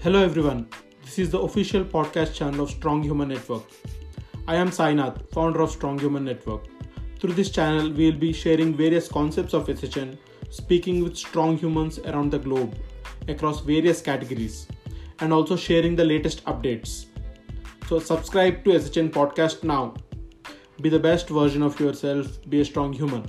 Hello everyone, this is the official podcast channel of Strong Human Network. I am Sainath, founder of Strong Human Network. Through this channel, we will be sharing various concepts of SHN, speaking with strong humans around the globe across various categories, and also sharing the latest updates. So, subscribe to SHN Podcast now. Be the best version of yourself, be a strong human.